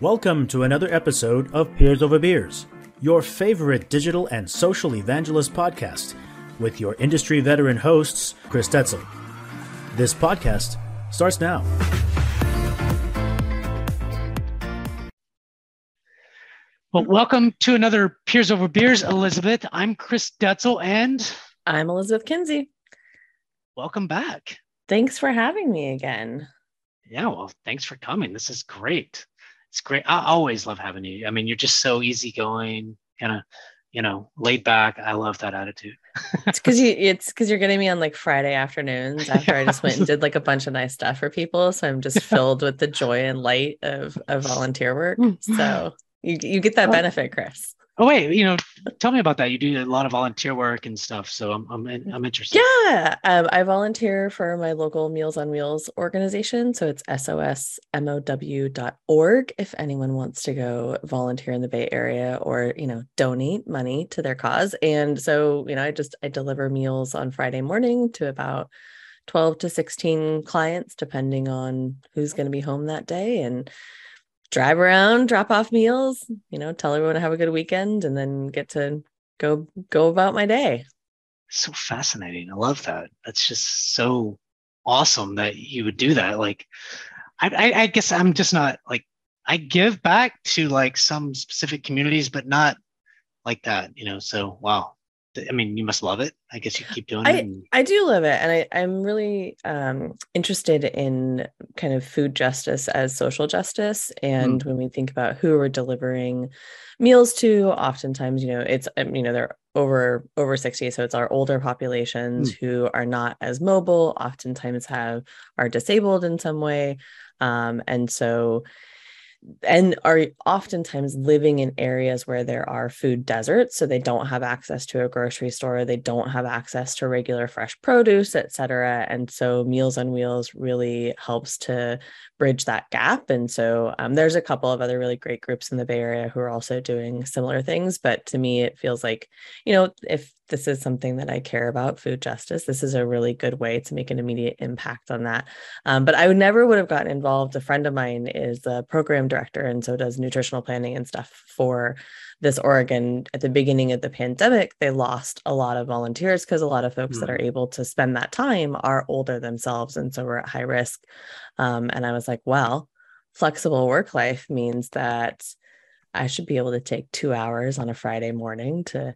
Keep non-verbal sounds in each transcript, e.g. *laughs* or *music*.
Welcome to another episode of Peers Over Beers, your favorite digital and social evangelist podcast, with your industry veteran hosts, Chris Detzel. This podcast starts now. Well, welcome to another Peers Over Beers, Elizabeth. I'm Chris Detzel, and I'm Elizabeth Kinsey. welcome back. Thanks for having me again. Yeah, well, thanks for coming. This is great. It's great. I always love having you. I mean, you're just so easygoing, kind of, you know, laid back. I love that attitude. It's because you it's because you're getting me on like Friday afternoons *laughs* after I just went and did like a bunch of nice stuff for people. So I'm just filled with the joy and light of of volunteer work. *laughs* So you you get that benefit, Chris. Oh wait, you know, tell me about that. You do a lot of volunteer work and stuff, so I'm I'm I'm interested. Yeah, um, I volunteer for my local Meals on Wheels organization. So it's sosmow.org if anyone wants to go volunteer in the Bay Area or, you know, donate money to their cause. And so, you know, I just I deliver meals on Friday morning to about 12 to 16 clients, depending on who's going to be home that day. And drive around, drop off meals, you know, tell everyone to have a good weekend and then get to go go about my day. so fascinating. I love that. That's just so awesome that you would do that. Like, I, I, I guess I'm just not like I give back to like some specific communities, but not like that, you know. So wow. I mean, you must love it. I guess you keep doing it. and- I do love it. And I, I'm really um, interested in kind of food justice as social justice. And when we think about who we're delivering meals to, oftentimes, you know, it's, um, you know, they're over over 60 so it's our older populations who are not as mobile oftentimes have are disabled in some way um, and so and are oftentimes living in areas where there are food deserts so they don't have access to a grocery store they don't have access to regular fresh produce et cetera. And so meals on wheels really helps to bridge that gap. And so um, there's a couple of other really great groups in the bay area who are also doing similar things but to me it feels like you know if this is something that i care about food justice this is a really good way to make an immediate impact on that um, but I would never would have gotten involved. A friend of mine is a program director and so does nutritional planning and stuff for this Oregon. At the beginning of the pandemic, they lost a lot of volunteers because a lot of folks that are able to spend that time are older themselves and so we're at high risk. Um, and I was like, well, flexible work life means that I should be able to take two hours on a Friday morning to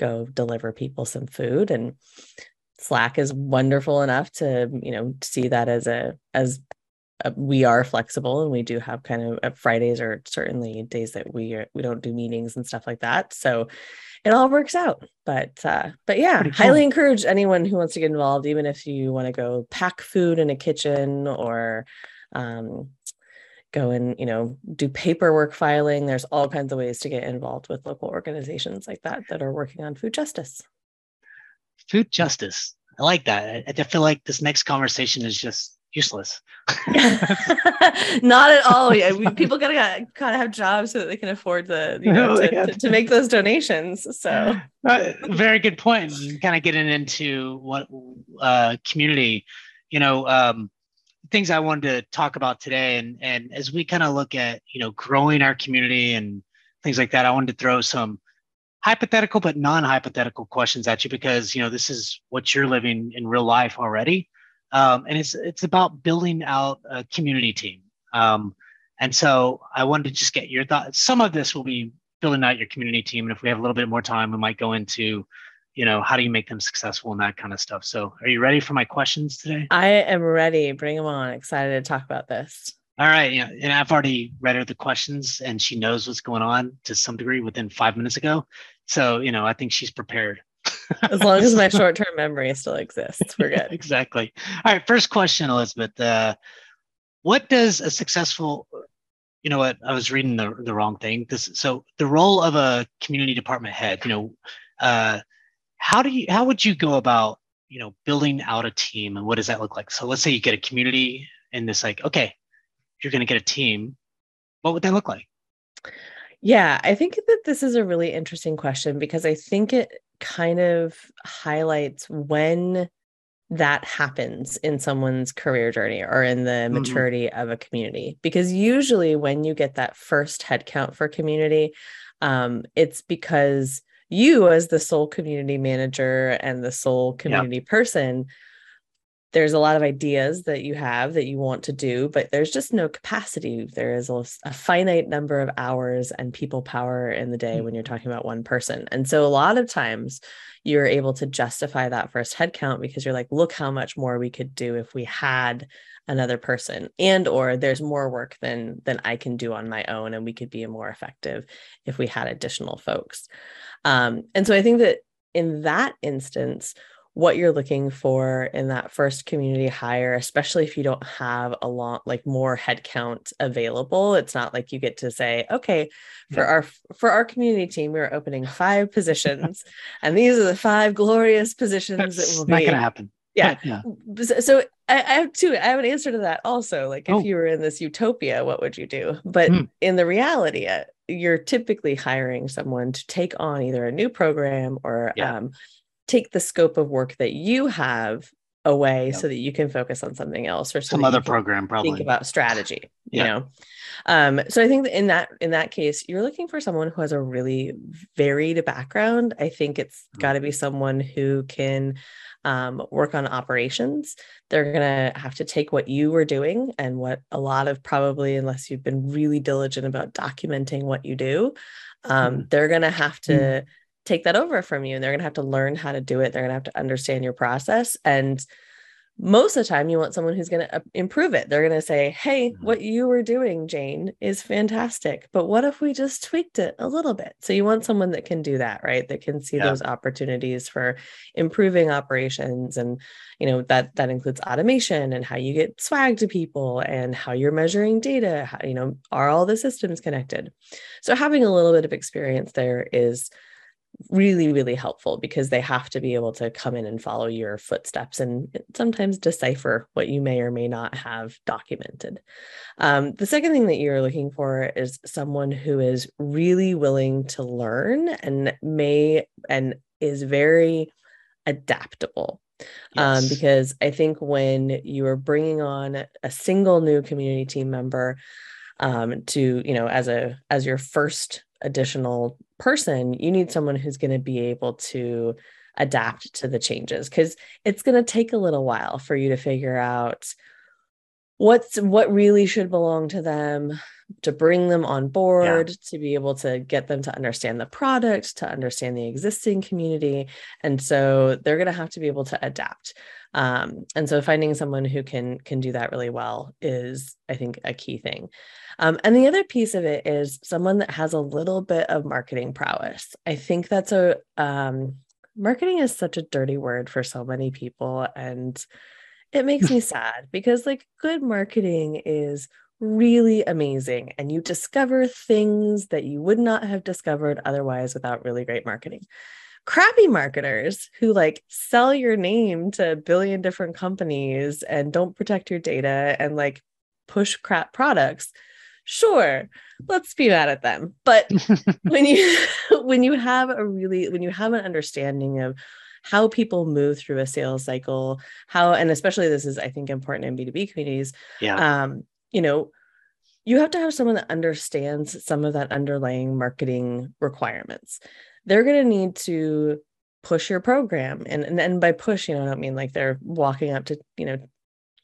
go deliver people some food and Slack is wonderful enough to, you know, see that as a as a, we are flexible and we do have kind of uh, Fridays or certainly days that we are, we don't do meetings and stuff like that. So it all works out. But uh but yeah, cool. highly encourage anyone who wants to get involved even if you want to go pack food in a kitchen or um go and you know do paperwork filing there's all kinds of ways to get involved with local organizations like that that are working on food justice food justice. I like that. I, I feel like this next conversation is just useless. *laughs* Not at all. Yeah, we, people gotta gotta have jobs so that they can afford the you *laughs* know to, to, to make those donations. So *laughs* Uh, very good point. Kind of getting into what uh, community, you know, um, things I wanted to talk about today, and and as we kind of look at you know growing our community and things like that, I wanted to throw some hypothetical but non-hypothetical questions at you because you know this is what you're living in real life already, um, and it's it's about building out a community team. Um, and so I wanted to just get your thoughts. Some of this will be building out your community team. And if we have a little bit more time, we might go into, you know, how do you make them successful and that kind of stuff. So are you ready for my questions today? I am ready. Bring them on. Excited to talk about this. All right. Yeah. And I've already read her the questions and she knows what's going on to some degree within five minutes ago. So, you know, I think she's prepared. As long as my *laughs* short term memory still exists, we're good. exactly. All right. First question, Elizabeth. Uh, what does a successful, you know what? I was reading the, the wrong thing. This so the role of a community department head, you know, uh, how do you how would you go about, you know, building out a team and what does that look like? So let's say you get a community and it's like, okay, you're gonna get a team. What would that look like? Yeah, I think that this is a really interesting question because I think it kind of highlights when that happens in someone's career journey or in the mm-hmm. maturity of a community because usually when you get that first headcount for community um, it's because you as the sole community manager and the sole community yep. person there's a lot of ideas that you have that you want to do but there's just no capacity there is a, a finite number of hours and people power in the day mm-hmm. when you're talking about one person and so a lot of times you're able to justify that first headcount because you're like look how much more we could do if we had another person and or there's more work than than i can do on my own and we could be more effective if we had additional folks um, and so i think that in that instance what you're looking for in that first community hire, especially if you don't have a lot like more headcount available. It's not like you get to say, okay, for yeah. our for our community team, we're opening five *laughs* positions, and these are the five glorious positions That's that will not be. Not gonna happen. Yeah. yeah. So I, I, have two. I have an answer to that also. Like, if oh. you were in this utopia, what would you do? But mm. in the reality, uh, you're typically hiring someone to take on either a new program or yeah. um, take the scope of work that you have away yep. so that you can focus on something else or so some other program probably think about strategy you know um so i think that in that in that case you're looking for someone who has a really varied background i think it's mm-hmm. got to be someone who can um, work on operations they're going to have to take what you were doing and what a lot of probably unless you've been really diligent about documenting what you do um, mm-hmm. they're going to have to mm-hmm take that over from you and they're going to have to learn how to do it. They're going to have to understand your process and most of the time you want someone who's going to uh, improve it. They're going to say hey mm-hmm. what you were doing jane is fantastic but what if we just tweaked it a little bit? So you want someone that can do that right? That can see yeah. those opportunities for improving operations and you know that that includes automation and how you get swag to people and how you're measuring data how, you know are all the systems connected? So having a little bit of experience there is really really helpful because they have to be able to come in and follow your footsteps and sometimes decipher what you may or may not have documented um, the second thing that you're looking for is someone who is really willing to learn and may and is very adaptable um, yes. um, because i think when you are bringing on a single new community team member um, to you know as a as your first additional person, you need someone who's going to be able to adapt to the changes because it's going to take a little while for you to figure out what's what really should belong to them to bring them on board yeah. to be able to get them to understand the product to understand the existing community and so they're going to have to be able to adapt. Um, and so finding someone who can can do that really well is i think a key thing um, and the other piece of it is someone that has a little bit of marketing prowess. I think that's a um, marketing is such a dirty word for so many people. And it makes me sad because, like, good marketing is really amazing. And you discover things that you would not have discovered otherwise without really great marketing crappy marketers who like sell your name to a billion different companies and don't protect your data and like push crap products sure let's be mad at them. But *laughs* when you *laughs* when you have a really when you have an understanding of how people move through a sales cycle how and especially this is i think important in b2b communities yeah. um you know you have to have someone that understands some of that underlying marketing requirements. They're going to need to push your program. And, and and by push you know i don't mean like they're walking up to you know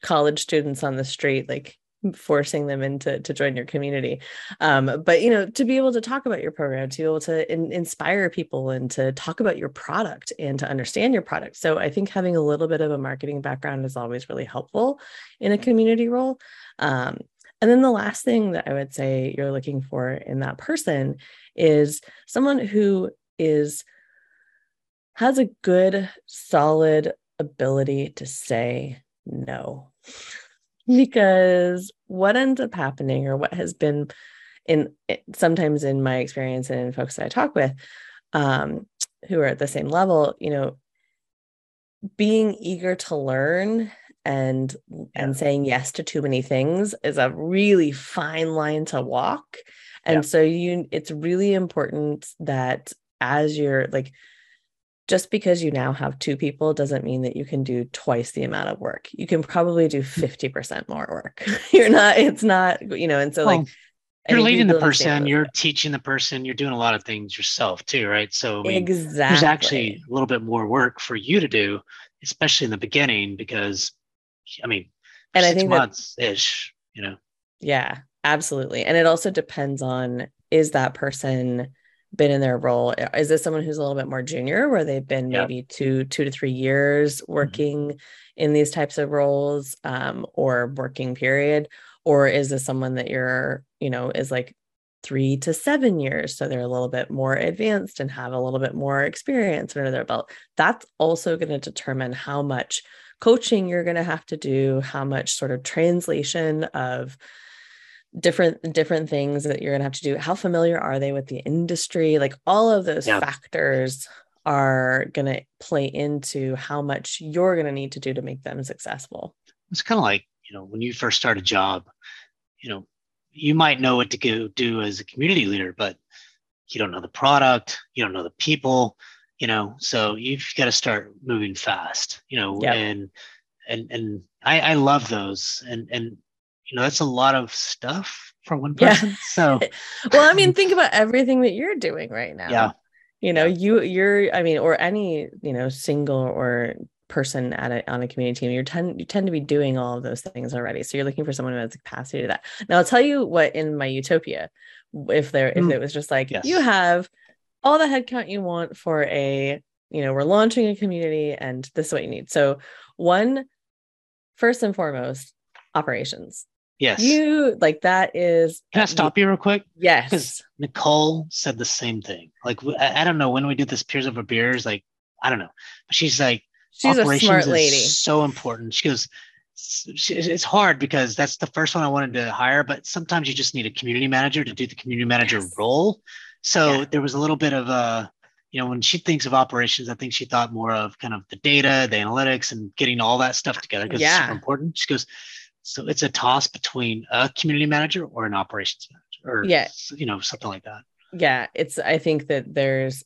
college students on the street like forcing them into to join your community. Um, but you know to be able to talk about your program to be able to in, inspire people and to talk about your product and to understand your product. So i think having a little bit of a marketing background is always really helpful in a community role. Um, and then the last thing that i would say you're looking for in that person is someone who is has a good solid ability to say no because what ends up happening or what has been in sometimes in my experience and in folks that I talk with um, who are at the same level, you know, being eager to learn and yeah. and saying yes to too many things is a really fine line to walk. And yeah. so you it's really important that as you're like just because you now have two people doesn't mean that you can do twice the amount of work. You can probably do hmm. 50% more work. *laughs* you're not, it's not, you know, and so well, like you're leading the person, you're teaching the person, you're doing a lot of things yourself too, right? So I mean, exactly. there's actually a little bit more work for you to do, especially in the beginning, because I mean, and I think months ish, you know. Yeah, absolutely. And it also depends on is that person been in their role is this someone who's a little bit more junior where they've been yeah. maybe two two to three years mm-hmm. working mm-hmm. in these types of roles um, or working period or is this someone that you're you know is like three to seven years so they're a little bit more advanced and have a little bit more experience under their belt that's also going to determine how much coaching you're going to have to do how much sort of translation of different different things that you're going to have to do how familiar are they with the industry like all of those yeah. factors are going to play into how much you're going to need to do to make them successful it's kind of like you know when you first start a job you know you might know what to go do as a community leader but you don't know the product you don't know the people you know so you've got to start moving fast you know yep. and and and I, I love those and and you know that's a lot of stuff for one person yeah. so *laughs* well i mean think about everything that you're doing right now yeah you know you you're i mean or any you know single or person at a, on a community team you tend you tend to be doing all of those things already so you're looking for someone who has the capacity to that now i'll tell you what in my utopia if there if mm. it was just like yes. you have all the headcount you want for a you know we're launching a community and this is what you need so one first and foremost operations Yes. You like that is. Can I stop you real quick? Yes. Because Nicole said the same thing. Like, I, I, don't know when we did this Peers Over Beers, like, I don't know. But she's like, she's a smart lady. so important. She goes, it's hard because that's the first one I wanted to hire, but sometimes you just need a community manager to do the community manager yes. role. So yeah. there was a little bit of a, you know, when she thinks of operations, I think she thought more of kind of the data, the analytics, and getting all that stuff together because yeah. it's super important. She goes, so it's a toss between a community manager or an operations manager, or yeah, you know, something like that. Yeah, it's. I think that there's.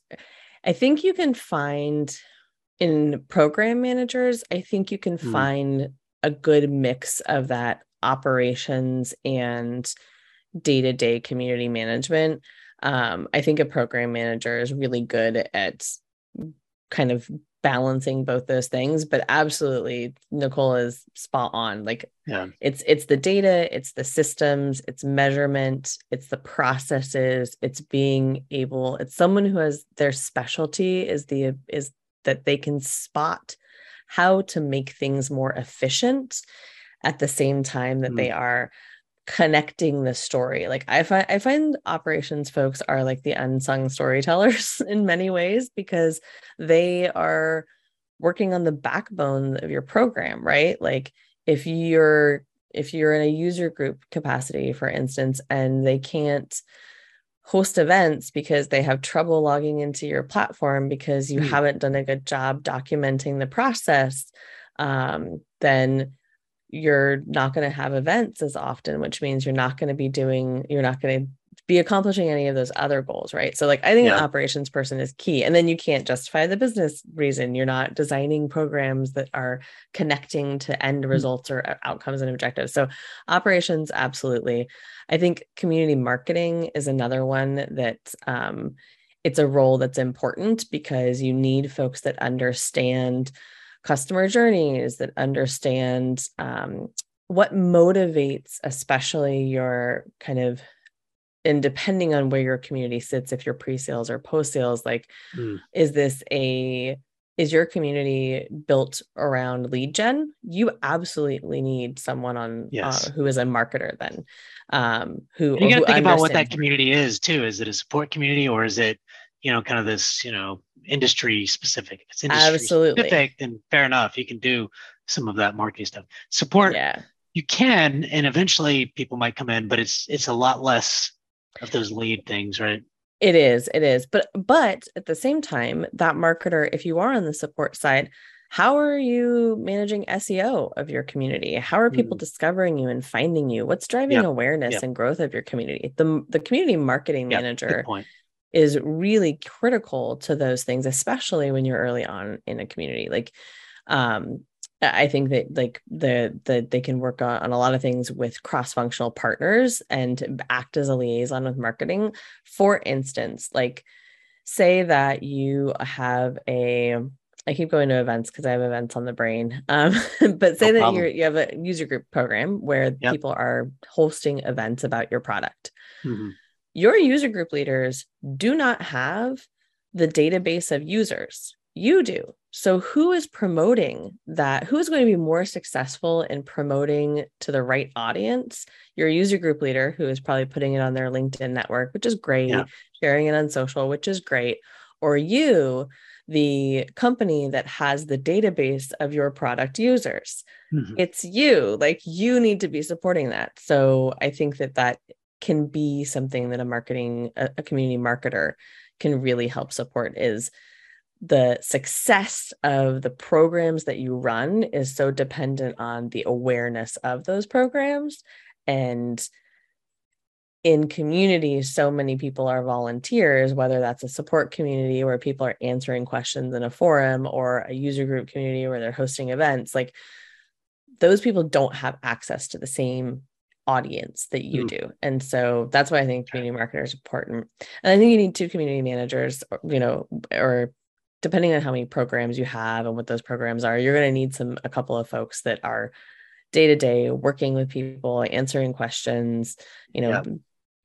I think you can find in program managers. I think you can mm. find a good mix of that operations and day-to-day community management. Um, I think a program manager is really good at kind of balancing both those things but absolutely nicole is spot on like yeah. it's it's the data it's the systems it's measurement it's the processes it's being able it's someone who has their specialty is the is that they can spot how to make things more efficient at the same time that mm. they are connecting the story. Like I find I find operations folks are like the unsung storytellers *laughs* in many ways because they are working on the backbone of your program, right? Like if you're if you're in a user group capacity for instance and they can't host events because they have trouble logging into your platform because you mm. haven't done a good job documenting the process um, then you're not going to have events as often, which means you're not going to be doing, you're not going to be accomplishing any of those other goals, right? So, like, I think yeah. an operations person is key. And then you can't justify the business reason. You're not designing programs that are connecting to end mm-hmm. results or uh, outcomes and objectives. So, operations, absolutely. I think community marketing is another one that, um, it's a role that's important because you need folks that understand customer journeys that understand um, what motivates especially your kind of and depending on where your community sits if you're pre-sales or post-sales like mm. is this a is your community built around lead gen you absolutely need someone on uh, yes. uh, who is a marketer then um who and you got to think about what that community is too is it a support community or is it you know kind of this you know industry specific. If it's industry Absolutely. specific, then fair enough. You can do some of that marketing stuff. Support, yeah. you can, and eventually people might come in, but it's it's a lot less of those lead things, right? It is, it is. But but at the same time, that marketer, if you are on the support side, how are you managing SEO of your community? How are people mm. discovering you and finding you? What's driving yep. awareness yep. and growth of your community? The the community marketing yep. manager is really critical to those things especially when you're early on in a community like um I think that like the the they can work on, on a lot of things with cross-functional partners and act as a liaison with marketing. For instance, like say that you have a I keep going to events because I have events on the brain. Um, *laughs* but say no that you you have a user group program where yep. people are hosting events about your product. Mm-hmm. Your user group leaders do not have the database of users. You do. So, who is promoting that? Who is going to be more successful in promoting to the right audience? Your user group leader, who is probably putting it on their LinkedIn network, which is great, yeah. sharing it on social, which is great, or you, the company that has the database of your product users. Mm-hmm. It's you, like you need to be supporting that. So, I think that that can be something that a marketing, a, community marketer can really help support is the success of the programs that you run is so dependent on the awareness of those programs. And in communities so many people are volunteers whether that's a support community where people are answering questions in a forum or a user group community where they're hosting events like those people don't have access to the same audience that you mm. do and so that's why i think community marketers is important and i think you need two community managers you know or depending on how many programs you have and what those programs are, you're going to need some a couple of folks that are day to day working with people, answering questions, you know, yeah.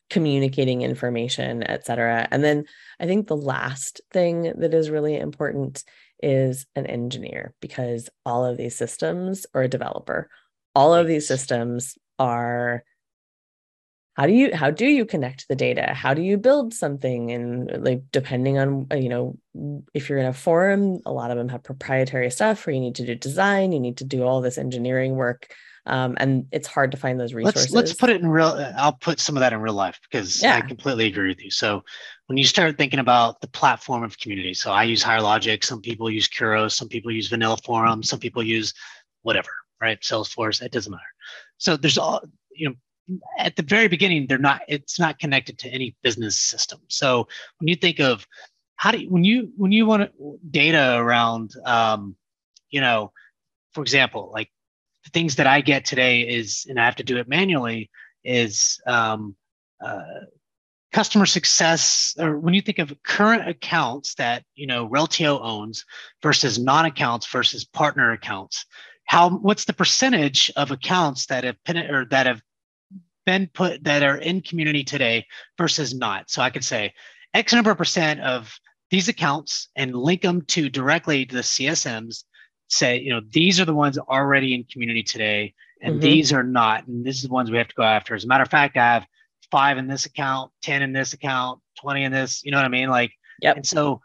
communicating information, et cetera. And then I think the last thing that is really important is an engineer because all of these systems or a developer, all of these systems are how do you how do you connect the data? How do you build something? And like depending on uh, you know if you're in a forum a lot of them have proprietary stuff where you need to do design you need to do all this engineering work um, and it's hard to find those resources let's, let's put it in real i'll put some of that in real life because yeah. i completely agree with you. So when you start thinking about the platform of community so i use higher logic some people use Khoros, some people use vanilla forum some people use whatever right? Salesforce it doesn't matter so there's all you know at the very beginning they're not it's not connected to any business system. So when you think of how do you, when you when you want data around um, you know for example like the things that i get today is and i have to do it manually is um, uh, customer success or when you think of current accounts that you know reltio owns versus non-accounts versus partner accounts how what's the percentage of accounts that have or that have been put that are in community today versus not. So I could say X number of percent of these accounts and link them to directly to the CSMs. Say, you know, these are the ones already in community today, and mm-hmm. these are not. And this is the ones we have to go after. As a matter of fact, I have five in this account, 10 in this account, 20 in this, you know what I mean? Like, yep. and so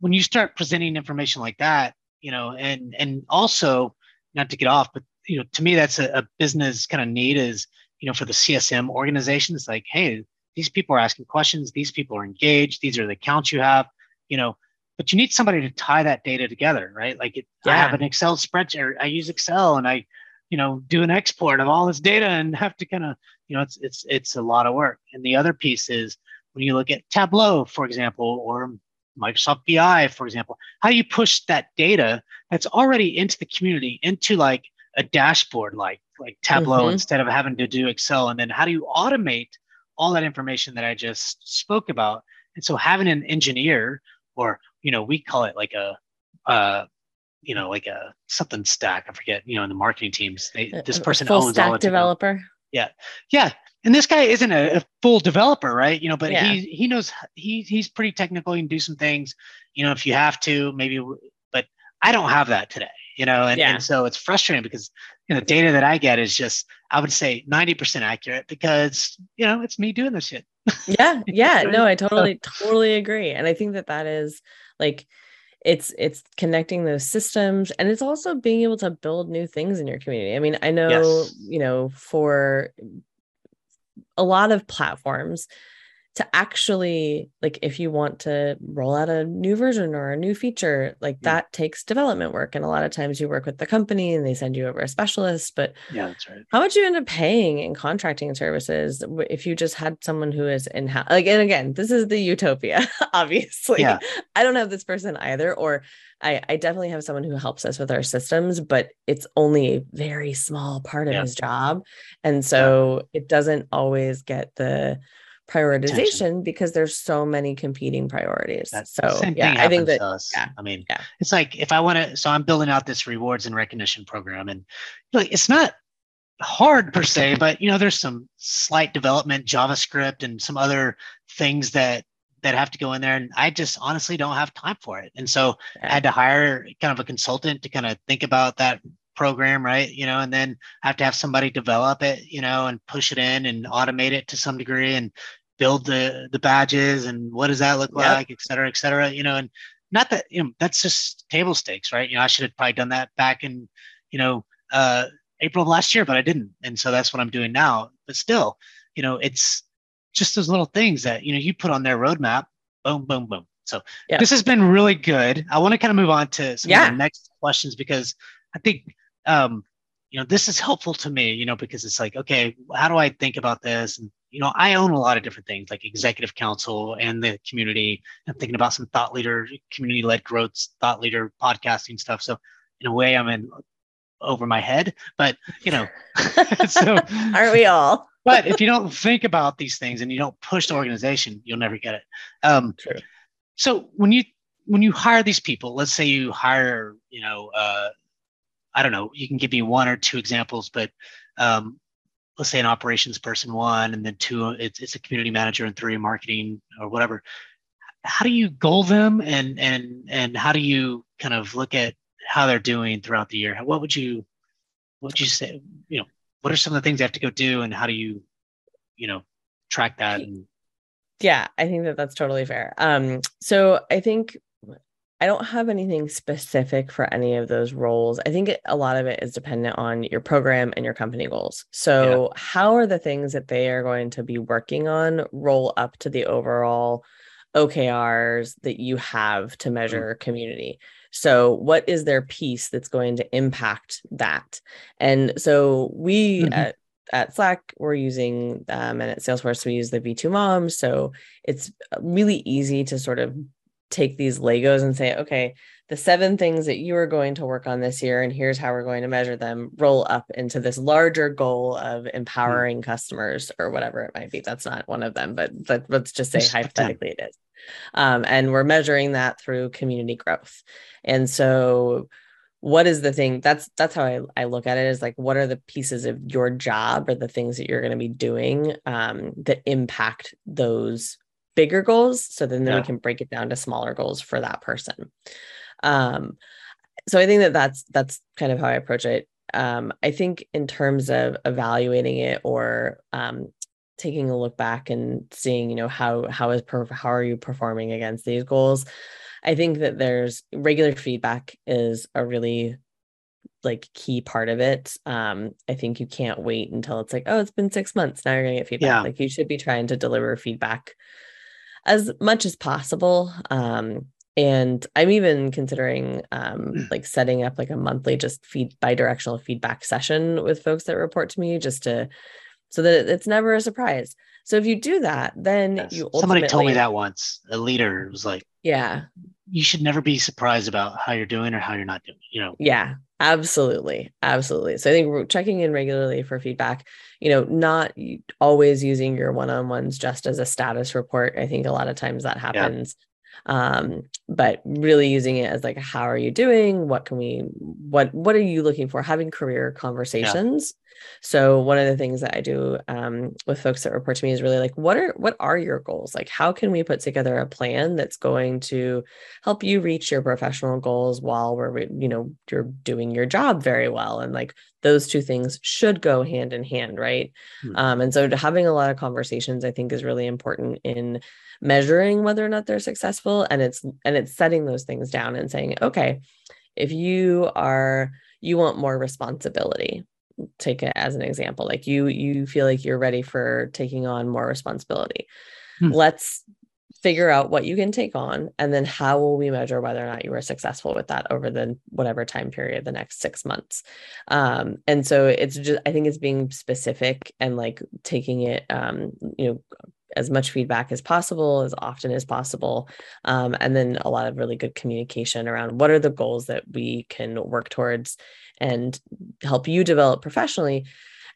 when you start presenting information like that, you know, and and also not to get off, but you know, to me that's a, a business kind of need is you know, for the CSM organizations, like, hey, these people are asking questions, these people are engaged, these are the accounts you have, you know, but you need somebody to tie that data together, right? Like it, yeah. I have an Excel spreadsheet, I use Excel and I, you know, do an export of all this data and *laughs* have to kind of, you know, it's it's it's a lot of work. And the other piece is when you look at Tableau, for example, or Microsoft BI, for example, how do you push that data that's already into the community into like a dashboard like like Tableau mm-hmm. instead of having to do Excel? And then how do you automate all that information that I just spoke about? And so having an engineer, or you know, we call it like a, uh, you know, like a something stack. I forget. You know, in the marketing teams, they, this person full owns stack all the developer. Yeah, yeah. And this guy isn't a, a, full developer, right? You know, but yeah. he he knows he he's pretty technical. He can do some things. You know, if you have to, maybe. But I don't have that today you know and, yeah. and so it's frustrating because you know the data that i get is just i would say 90% accurate because you know it's me doing this shit yeah *laughs* yeah no i totally totally agree and i think that that is like it's it's connecting those systems and it's also being able to build new things in your community i mean i know yes. you know for a lot of platforms to actually like if you want to roll out a new version or a new feature like yeah. that takes development work and a lot of times you work with the company and they send you over a specialist but yeah that's right how much you end up paying in contracting services if you just had someone who is in house like and again this is the utopia *laughs* obviously yeah. i don't have this person either or I, I definitely have someone who helps us with our systems, but it's only a very small part of yeah. his job. And so it doesn't always get the prioritization Attention. because there's so many competing priorities. That's so yeah, I think that yeah, I mean, yeah. it's like if I want to, so I'm building out this rewards and recognition program, and like it's not hard per se, but you know, there's some slight development, JavaScript, and some other things that that have to go in there, and I just honestly don't have time for it, and so yeah. I had to hire kind of a consultant to kind of think about that program, right? You know, and then I have to have somebody develop it, you know, and push it in and automate it to some degree and build the the badges and what does that look yep. like, et cetera, et cetera. You know, and not that you know that's just table stakes, right? You know, I should have probably done that back in, you know, uh, April of last year, but I didn't, and so that's what I'm doing now. But still, you know, it's just those little things that you know you put on their roadmap. Boom, boom, boom. So yep. this has been really good. I want to kind of move on to some yeah. of the next questions because I think um, you know, this is helpful to me, you know, because it's like, okay, how do I think about this? And, you know, I own a lot of different things like executive council and the community. I'm thinking about some thought leader, community led growth, thought leader podcasting stuff. So in a way, I'm in over my head, but you know, *laughs* so *laughs* aren't we all? *laughs* but if you don't think about these things and you don't push the organization, you'll never get it. Um, True. So when you when you hire these people, let's say you hire, you know, uh, I don't know, you can give me one or two examples, but um, let's say an operations person one, and then two, it's, it's a community manager, and three, marketing or whatever. How do you goal them, and and and how do you kind of look at how they're doing throughout the year? What would you, what would you say? You know, what are some of the things they have to go do, and how do you, you know, track that? And yeah, I think that that's totally fair. Um, so I think I don't have anything specific for any of those roles. I think a lot of it is dependent on your program and your company goals. So, yeah. how are the things that they are going to be working on roll up to the overall OKRs that you have to mm-hmm. measure community? So, what is their piece that's going to impact that? And so, we mm-hmm. at at Slack, we're using um, and at Salesforce, we use the V2MOM. So it's really easy to sort of take these Legos and say, okay, the seven things that you are going to work on this year, and here's how we're going to measure them, roll up into this larger goal of empowering mm. customers or whatever it might be. That's not one of them, but, but let's just say hypothetically it is. Um, and we're measuring that through community growth. And so what is the thing that's that's how I, I look at it is like what are the pieces of your job or the things that you're going to be doing um, that impact those bigger goals so then, then yeah. we can break it down to smaller goals for that person um so i think that that's that's kind of how i approach it um i think in terms of evaluating it or um taking a look back and seeing you know how how is per, how are you performing against these goals i think that there's regular feedback is a really like key part of it. Um, I think you can't wait until it's like, oh, it's been six months. Now you're gonna get feedback. Yeah. Like you should be trying to deliver feedback as much as possible. Um, and I'm even considering um, mm. like setting up like a monthly just feed bi-directional feedback session with folks that report to me just to so that it's never a surprise. So if you do that, then yes. you somebody told me that once. A leader was like, "Yeah, you should never be surprised about how you're doing or how you're not doing." You know? Yeah, absolutely, absolutely. So I think we're checking in regularly for feedback you know, not always using your one on ones just as a status report. I think a lot of times that happens. Yeah um but really using it as like how are you doing what can we what what are you looking for having career conversations so one of the things that I do um, with folks that report to me is really like, what are what are your goals? Like, how can we put together a plan that's going to help you reach your professional goals while we're you know you're doing your job very well? And like those two things should go hand in hand, right? Mm-hmm. Um, and so having a lot of conversations, I think, is really important in measuring whether or not they're successful, and it's and it's setting those things down and saying, okay, if you are you want more responsibility take it as an example like you you feel like you're ready for taking on more responsibility hmm. let's figure out what you can take on and then how will we measure whether or not you were successful with that over the whatever time period the next six months um, and so it's just i think it's being specific and like taking it um, you know as much feedback as possible as often as possible um, and then a lot of really good communication around what are the goals that we can work towards and help you develop professionally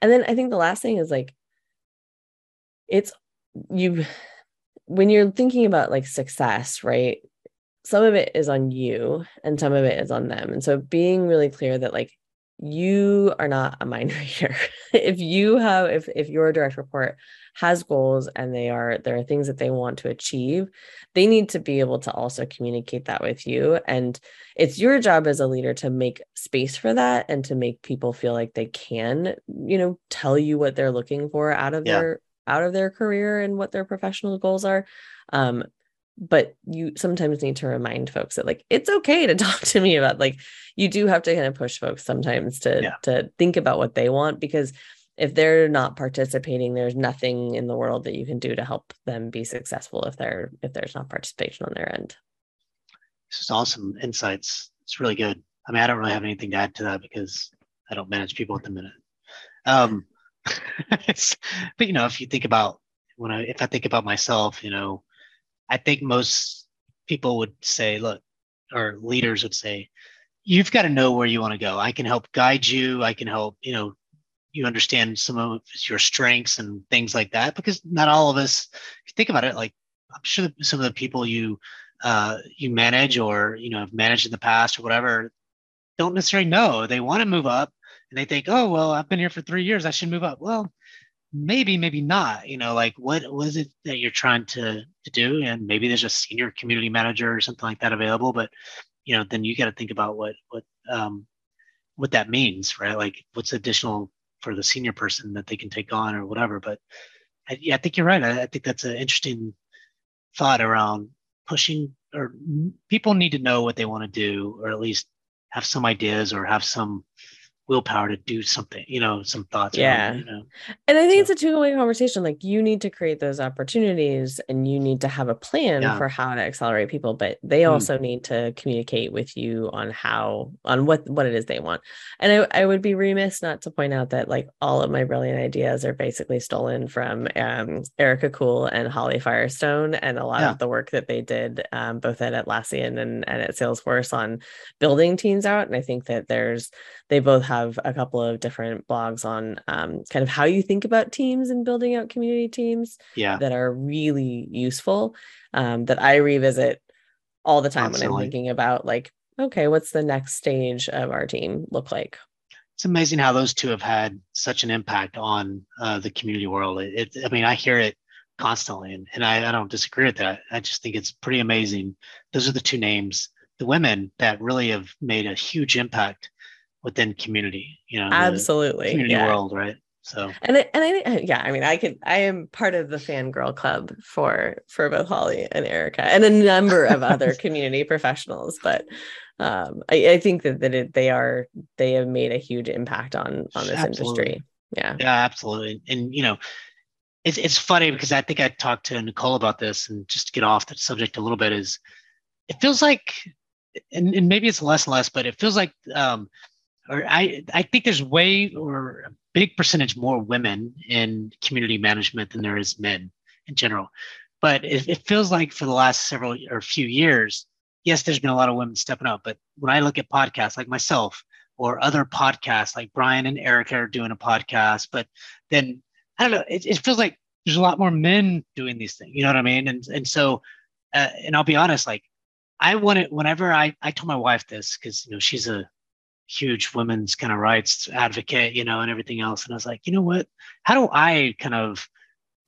and then i think the last thing is like it's you when you're thinking about like success, right? Some of it is on you and some of it is on them. And so being really clear that like you are not a *laughs* mind reader. if you have if if your direct report has goals and they are there are things that they want to achieve, they need to be able to also communicate that with you and it's your job as a leader to make space for that and to make people feel like they can, you know, tell you what they're looking for out of yeah. their out of their career and what their professional goals are. Um, but you sometimes need to remind folks that like it's okay to *laughs* talk to me about like you do have to kind of push folks sometimes to yeah. to think about what they want because if they're not participating there's nothing in the world that you can do to help them be successful if they're if there's not participation on their end this is awesome insights it's really good i mean i don't really have anything to add to that because i don't manage people at the minute um, *laughs* but you know, if you think about when I if I think about myself, you know, I think most people would say, look, or leaders would say, you've got to know where you want to go. I can help guide you. I can help, you know, you understand some of your strengths and things like that. Because not all of us, if you think about it, like I'm sure some of the people you uh, you manage or you know have managed in the past or whatever don't necessarily know they want to move up and they think, oh well, I've been here for three years, I should move up. Well, maybe, maybe not. You know, like what was it that you're trying to to do? And maybe there's a senior community manager or something like that available, but you know, then you got to think about what what um what that means, right? Like what's additional for the senior person that they can take on or whatever. But I, yeah, I think you're right. I, I think that's an interesting thought around pushing or people need to know what they want to do or at least have some ideas or have some willpower to do something, you know, some thoughts. Yeah. Around, you know? And I think so. it's a two way conversation. Like you need to create those opportunities and you need to have a plan yeah. for how to accelerate people, but they mm. also need to communicate with you on how, on what, what it is they want. And I, I would be remiss not to point out that like all of my brilliant ideas are basically stolen from um, Erica Kuhl and Holly Firestone and a lot yeah. of the work that they did um, both at Atlassian and, and at Salesforce on building teams out. And I think that there's, they both have a couple of different blogs on um, kind of how you think about teams and building out community teams yeah. that are really useful um, that I revisit all the time Constantly. when I'm thinking about like, okay, what's the next stage of our team look like? It's amazing how those two have had such an impact on uh, the community world. It, it, I mean, I hear it constantly, and, and I, I don't disagree with that. I just think it's pretty amazing. Those are the two names, the women that really have made a huge impact within community, you know, absolutely community yeah. world, right? So and I, and I yeah, I mean, I could I am part of the fangirl club for for both Holly and Erica and a number of *laughs* other community professionals, but um, I, I think that that it, they are they have made a huge impact on on this absolutely. industry. Yeah, yeah, absolutely, and you know. It's, it's funny because I think I talked to Nicole about this, and just to get off the subject a little bit, is it feels like, and, and maybe it's less and less, but it feels like um, or I, I think there's way or a big percentage more women in community management than there is men in general. But it, it feels like for the last several or few years, yes, there's been a lot of women stepping up. But when I look at podcasts like myself or other podcasts like Brian and Erica are doing a podcast, but then I don't know, it, it feels like there's a lot more men doing these things. You know what I mean? And and so, uh, and I'll be honest, like I wanted whenever I I told my wife this because you know she's a huge women's kind of rights advocate, you know, and everything else. And I was like, you know what? How do I kind of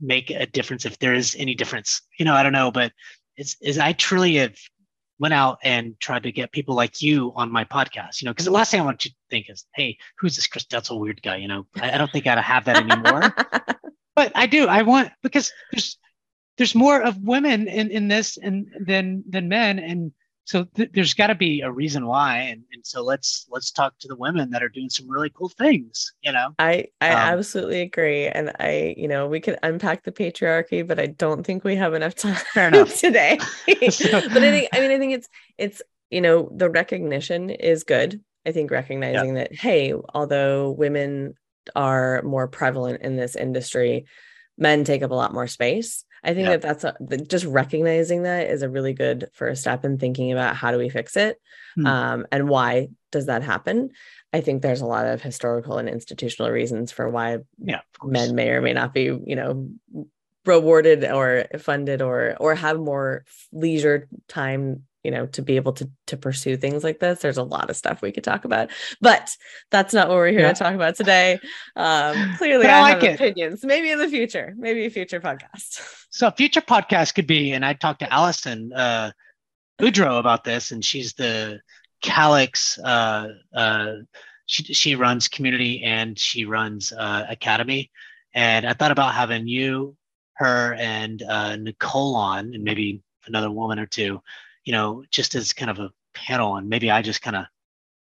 make a difference if there is any difference? You know, I don't know, but it's is I truly have went out and tried to get people like you on my podcast, you know, because the last thing I want you to think is, hey, who's this Chris Detzel weird guy? You know, I, I don't think I'd have that anymore. *laughs* but I do. I want because there's there's more of women in, in this and than than men. And so th- there's got to be a reason why and, and so let's let's talk to the women that are doing some really cool things you know i i um, absolutely agree and i you know we could unpack the patriarchy but i don't think we have enough *laughs* time Fair enough. *laughs* today *laughs* but i think i mean i think it's it's you know the recognition is good i think recognizing yeah. that hey although women are more prevalent in this industry men take up a lot more space I think yeah. that that's a, just recognizing that is a really good first step in thinking about how do we fix it hmm. um, and why does that happen. I think there's a lot of historical and institutional reasons for why yeah, men may or may not be, you know, rewarded or funded or or have more leisure time you know to be able to to pursue things like this there's a lot of stuff we could talk about but that's not what we're here yeah. to talk about today um *laughs* clearly i, I like have it. opinions maybe in the future maybe a future podcast *laughs* so a future podcast could be and i talked to allison uh Boudreau about this and she's the Calyx uh uh she, she runs community and she runs uh, academy and i thought about having you her and uh, nicole on and maybe another woman or two you know, just as kind of a panel, and maybe I just kind of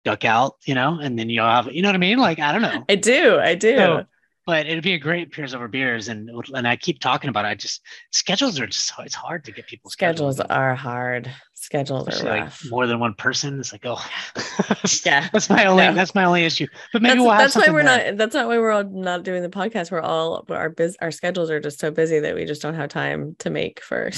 duck out, you know, and then you'll have, you know what I mean? Like, I don't know. I do, I do. So, but it'd be a great peers over beers, and and I keep talking about it. I just schedules are just it's hard to get people. Schedules are hard. Schedules Especially are rough. Like more than one person. It's like oh, *laughs* yeah. That's my only. No. That's my only issue. But maybe that's, we'll that's why we're there. not. That's not why we're all not doing the podcast. We're all our biz. Our schedules are just so busy that we just don't have time to make for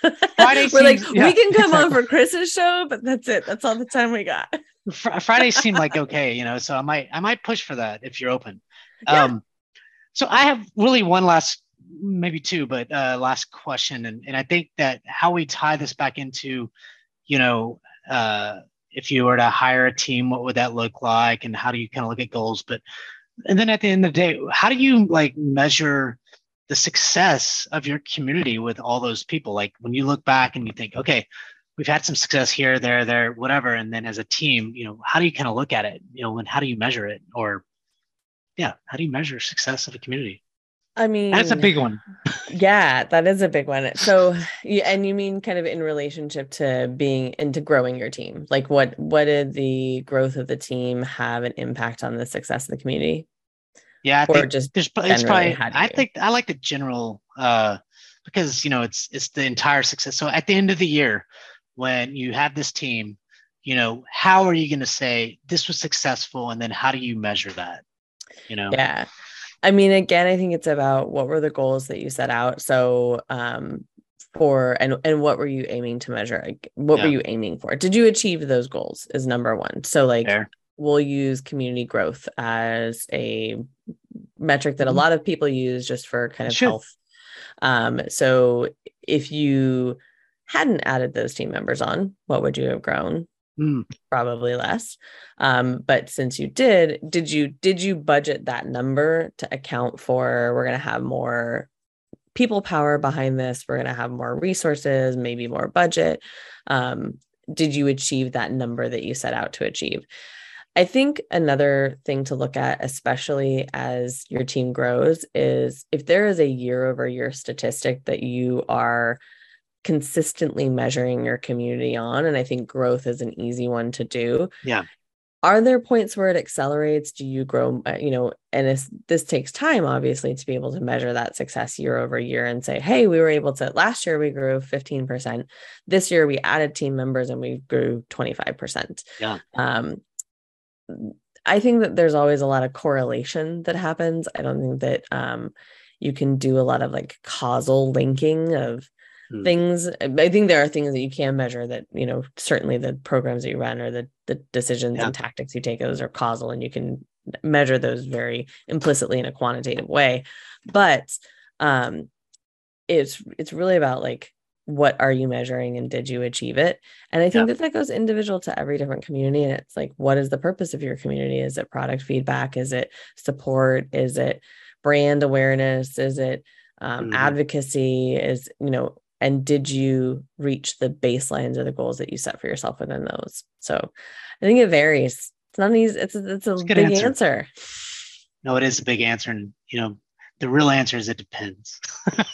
Friday *laughs* We're seems, like, yeah, we can come exactly. on for *laughs* Chris's show, but that's it. That's all the time we got. *laughs* Fr- Fridays seem like okay, you know, so I might I might push for that if you're open. Yeah. Um, so I have really one last, maybe two, but uh, last question, and and I think that how we tie this back into, you know, uh, if you were to hire a team, what would that look like, and how do you kind of look at goals? But and then at the end of the day, how do you like measure the success of your community with all those people like when you look back and you think okay we've had some success here there there whatever and then as a team you know how do you kind of look at it you know and how do you measure it or yeah how do you measure success of a community I mean, that's a big one. *laughs* yeah, that is a big one. So, and you mean kind of in relationship to being into growing your team? Like, what what did the growth of the team have an impact on the success of the community? Yeah, I or think just there's it's probably I think I like the general uh because you know it's it's the entire success. So at the end of the year, when you have this team, you know, how are you going to say this was successful and then how do you measure that? You know? Yeah. I mean, again, I think it's about what were the goals that you set out. So, um, for and and what were you aiming to measure? Like, what yeah. were you aiming for? Did you achieve those goals? Is number one. So, like, Fair we'll use community growth as a metric that a mm-hmm. lot of people use just for kind of sure. health. Um, so if you hadn't added those team members on, what would you have grown? Mm. Probably less. Um, but since you did, did you did you budget that number to account for we're going to have more people power behind this? We're going to have more resources, maybe more budget. Um, did you achieve that number that you set out to achieve? I think another thing to look at, especially as your team grows, is if there is a year over year statistic that you are consistently measuring your community on. And I think growth is an easy one to do. Yeah. Are there points where it accelerates? Do you grow, uh, you know, and this this takes time, obviously, to be able to measure that success year over year and say, hey, we were able to, last year we grew 15%. This year we added team members and we grew 25%. Yeah. Um, I think that there's always a lot of correlation that happens. I don't think that um, you can do a lot of like causal linking of hmm. things. I think there are things that you can measure that, you know, certainly the programs that you run or the, the decisions yeah. and tactics you take, those are causal and you can measure those very implicitly in a quantitative way. But um, it's it's really about like what are you measuring and did you achieve it? And i think yeah. that that goes individual to every different community and it's like what is the purpose of your community? Is it product feedback? Is it support? Is it brand awareness? Is it um, mm-hmm. advocacy? Is you know and did you reach the baselines or the goals that you set for yourself within those? So i think it varies. It's not an easy it's it's a, it's a big answer. answer. No it is a big answer and you know the real answer is it depends *laughs*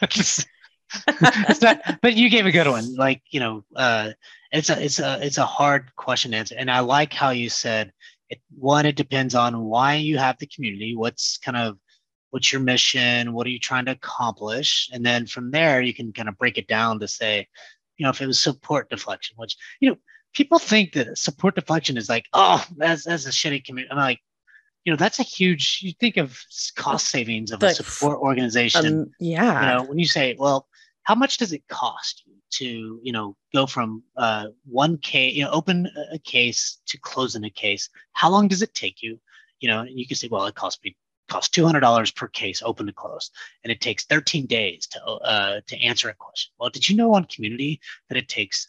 *laughs* but you gave a good one. Like you know, uh, it's a it's a it's a hard question to answer, and I like how you said it. One, it depends on why you have the community. What's kind of what's your mission? What are you trying to accomplish? And then from there, you can kind of break it down to say, you know, if it was support deflection, which you know, people think that support deflection is like, oh, that's that's a shitty community. I'm like, you know, that's a huge. You think of cost savings of a support organization. Um, yeah. You know, when you say, well, how much does it cost you to, you know, go from uh, one case, you know, open a case to closing a case? How long does it take you? You know, you can say, well, it costs me costs $200 per case open to close and it takes 13 days to uh, to answer a question well did you know on community that it takes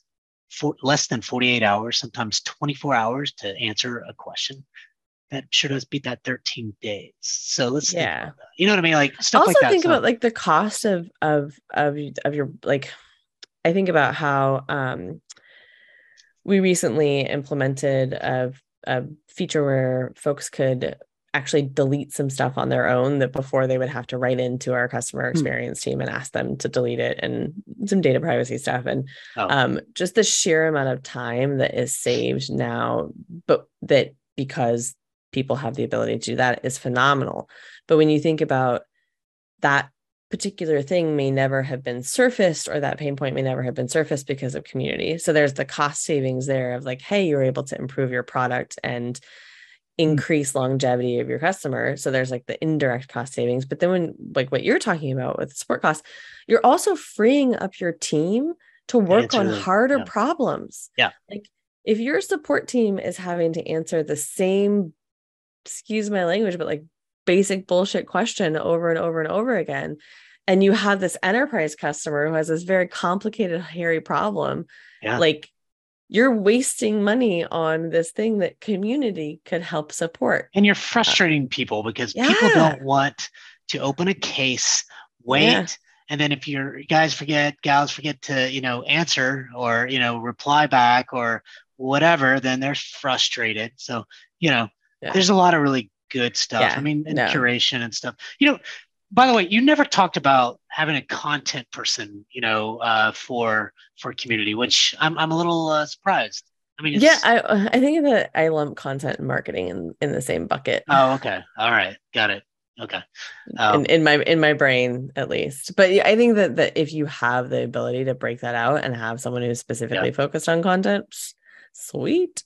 for less than 48 hours sometimes 24 hours to answer a question that sure does beat that 13 days. So let's yeah, you know what I mean, like stuff also like that. think so. about like the cost of of of of your like. I think about how um, we recently implemented a, a feature where folks could actually delete some stuff on their own that before they would have to write into our customer hmm. experience hmm. team and ask them to delete it and some data privacy stuff and oh. um, just the sheer amount of time that is saved now but that because people have the ability to do that is phenomenal. But when you think about that particular thing may never have been surfaced or that pain point may never have been surfaced because of community. So there's the cost savings there of like, hey, you're able to improve your product and hmm. increase longevity of your customer. So there's like the indirect cost savings. But then when like what you're talking about with support costs, you're also freeing up your team to work on really, harder yeah. problems. Yeah. Like if your support team is having to answer the same excuse my language, but like basic bullshit question over and over and over again. And you have this enterprise customer who has this very complicated, hairy problem. Yeah. Like you're wasting money on this thing that community could help support. And you're frustrating people because yeah. people don't want to open a case, wait. Yeah. And then if your guys forget, gals forget to, you know, answer or, you know, reply back or whatever, then they're frustrated. So, you know, yeah. there's a lot of really good stuff. Yeah, I mean, and no. curation and stuff. You know, by the way, you never talked about having a content person, you know, uh, for for community, which I'm I'm a little uh, surprised. I mean, yeah, I I think that I lump content and marketing in in the same bucket. Oh, okay, all right, got it. Okay, um, in, in my in my brain at least, but I think that that if you have the ability to break that out and have someone who's specifically yeah. focused on content, sweet.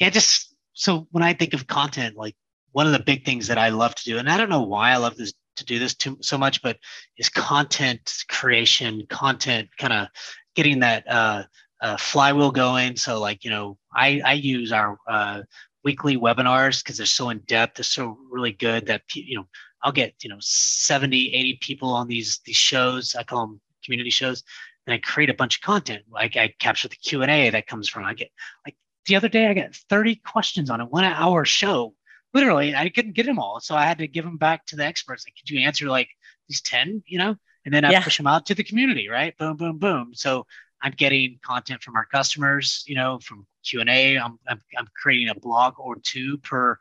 Yeah, just so when I think of content, like one of the big things that I love to do, and I don't know why I love this to do this too so much, but is content creation, content kind of getting that uh, uh, flywheel going. So like you know, I I use our uh, weekly webinars because they're so in depth, they're so really good that you know I'll get you know 70, 80 people on these these shows. I call them community shows, and I create a bunch of content. Like I capture the Q and A that comes from. I get like the other day I got 30 questions on a one hour show. Literally, I couldn't get them all. So I had to give them back to the experts. Like, could you answer like these 10, you know? And then I yeah. push them out to the community, right? Boom, boom, boom. So I'm getting content from our customers, you know, from Q&A. I'm, I'm, I'm creating a blog or two per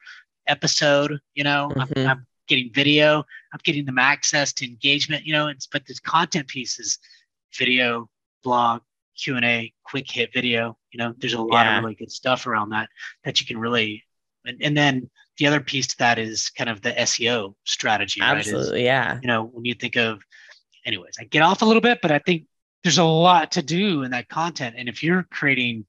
episode, you know, mm-hmm. I'm, I'm getting video. I'm getting them access to engagement, you know, it's, but this content piece is video, blog, Q&A, quick hit video. You know, there's a lot yeah. of really good stuff around that that you can really and, and then the other piece to that is kind of the SEO strategy. Absolutely, right? Is, yeah. You know, when you think of anyways, I get off a little bit, but I think there's a lot to do in that content. And if you're creating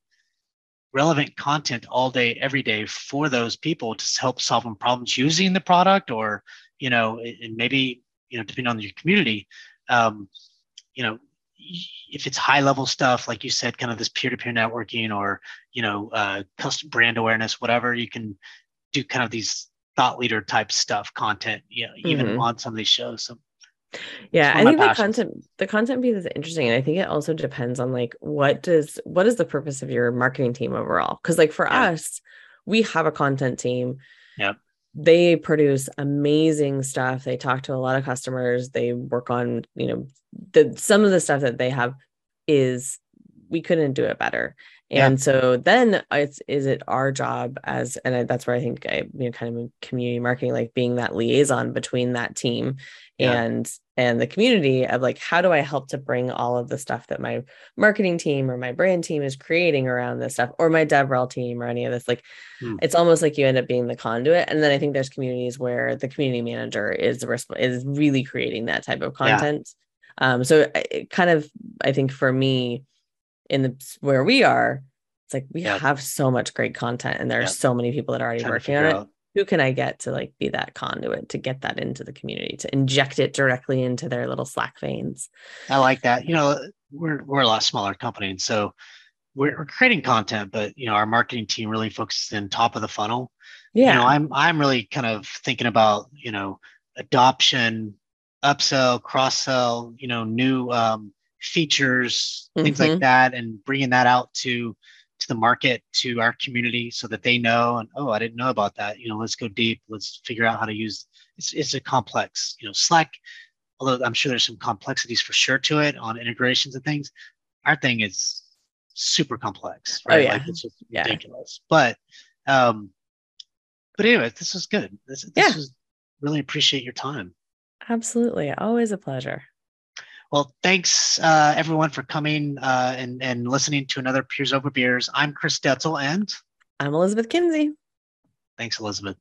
relevant content all day, every day for those people to help solve them problems using the product or, you know, and maybe, you know, depending on your community, um, you know, if it's high level stuff like you said kind of this peer-to-peer networking or you know uh, custom brand awareness whatever you can do kind of these thought leader type stuff content you know even mm-hmm. on some of these shows so yeah i think the content the content piece is interesting and i think it also depends on like what does what is the purpose of your marketing team overall because like for yeah. us we have a content team yeah they produce amazing stuff. They talk to a lot of customers. They work on you know the some of the stuff that they have is we couldn't do it better And yeah. so then it's is it our job as and I, that's where I think I you know kind of community marketing like being that liaison between that team yeah. and and the community of like how do I help to bring all of the stuff that my marketing team or my brand team is creating around this stuff or my DevRel team or any of this like hmm. it's almost like you end up being the conduit and then I think there's communities where the community manager is the is really creating that type of content. Yeah. Um so it kind of I think for me in the where we are it's like we yeah. have so much great content and there are so many people that are already working on it who can I get to like be that conduit to get that into the community to inject it directly into their little Slack veins? I like that. You know, we're we're a lot smaller company, and so we're, we're creating content, but you know, our marketing team really focuses in top of the funnel. Yeah, you know, I'm I'm really kind of thinking about you know adoption, upsell, cross sell, you know, new um, features, things mm-hmm. like that, and bringing that out to to the market to our community so that they know and oh i didn't know about that you know let's go deep let's figure out how to use it's, it's a complex you know slack although i'm sure there's some complexities for sure to it on integrations and things our thing is super complex oh, right oh, yeah. like it's just yeah. ridiculous but um but anyway this was good this, this yeah. was really appreciate your time absolutely always a pleasure well, thanks uh, everyone for coming uh, and, and listening to another Peers Over Beers. I'm Chris Detzel and I'm Elizabeth Kinsey. Thanks, Elizabeth.